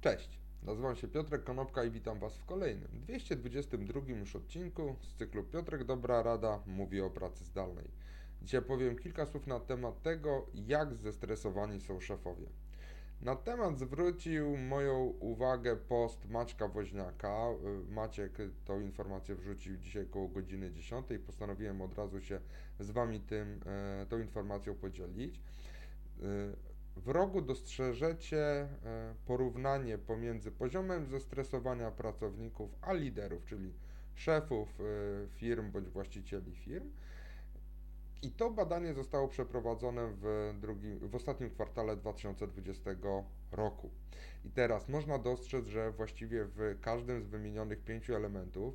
Cześć, nazywam się Piotrek Konopka i witam Was w kolejnym, 222 już odcinku z cyklu Piotrek Dobra Rada mówi o pracy zdalnej. Dzisiaj powiem kilka słów na temat tego, jak zestresowani są szefowie. Na temat zwrócił moją uwagę post Maćka Woźniaka. Maciek tą informację wrzucił dzisiaj koło godziny 10. Postanowiłem od razu się z Wami tym, e, tą informacją podzielić. W rogu dostrzeżecie e, porównanie pomiędzy poziomem zestresowania pracowników a liderów, czyli szefów e, firm bądź właścicieli firm. I to badanie zostało przeprowadzone w, drugim, w ostatnim kwartale 2020 roku. I teraz można dostrzec, że właściwie w każdym z wymienionych pięciu elementów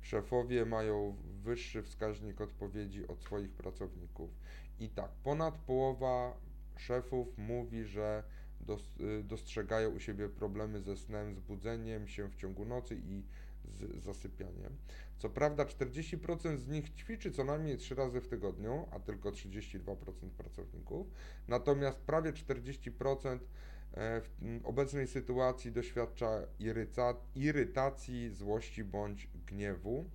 szefowie mają wyższy wskaźnik odpowiedzi od swoich pracowników. I tak, ponad połowa szefów mówi, że y, dostrzegają u siebie problemy ze snem, z budzeniem się w ciągu nocy i z zasypianiem. Co prawda 40% z nich ćwiczy co najmniej 3 razy w tygodniu, a tylko 32% pracowników. Natomiast prawie 40% e, w obecnej sytuacji doświadcza irytacji, złości bądź gniewu.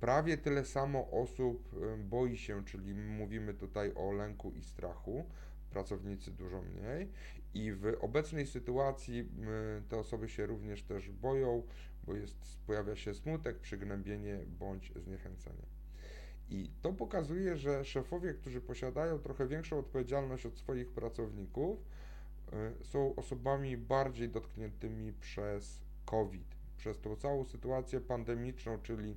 Prawie tyle samo osób e, boi się, czyli mówimy tutaj o lęku i strachu pracownicy dużo mniej i w obecnej sytuacji te osoby się również też boją, bo jest, pojawia się smutek, przygnębienie bądź zniechęcenie. I to pokazuje, że szefowie, którzy posiadają trochę większą odpowiedzialność od swoich pracowników, y, są osobami bardziej dotkniętymi przez COVID, przez tą całą sytuację pandemiczną, czyli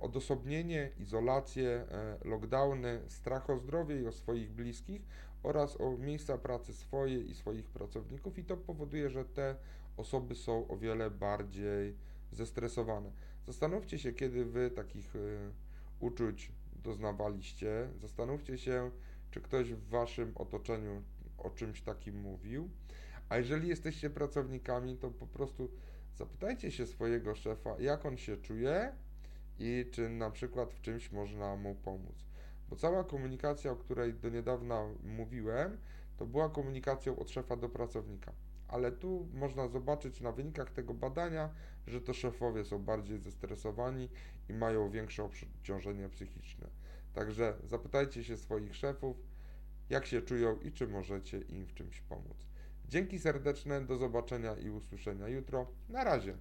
odosobnienie, izolację, y, lockdowny, strach o zdrowie i o swoich bliskich oraz o miejsca pracy swoje i swoich pracowników i to powoduje, że te osoby są o wiele bardziej zestresowane. Zastanówcie się, kiedy wy takich y, uczuć doznawaliście. Zastanówcie się, czy ktoś w waszym otoczeniu o czymś takim mówił. A jeżeli jesteście pracownikami, to po prostu zapytajcie się swojego szefa, jak on się czuje i czy na przykład w czymś można mu pomóc. Bo cała komunikacja, o której do niedawna mówiłem, to była komunikacją od szefa do pracownika. Ale tu można zobaczyć na wynikach tego badania, że to szefowie są bardziej zestresowani i mają większe obciążenie psychiczne. Także zapytajcie się swoich szefów, jak się czują i czy możecie im w czymś pomóc. Dzięki serdeczne, do zobaczenia i usłyszenia jutro. Na razie.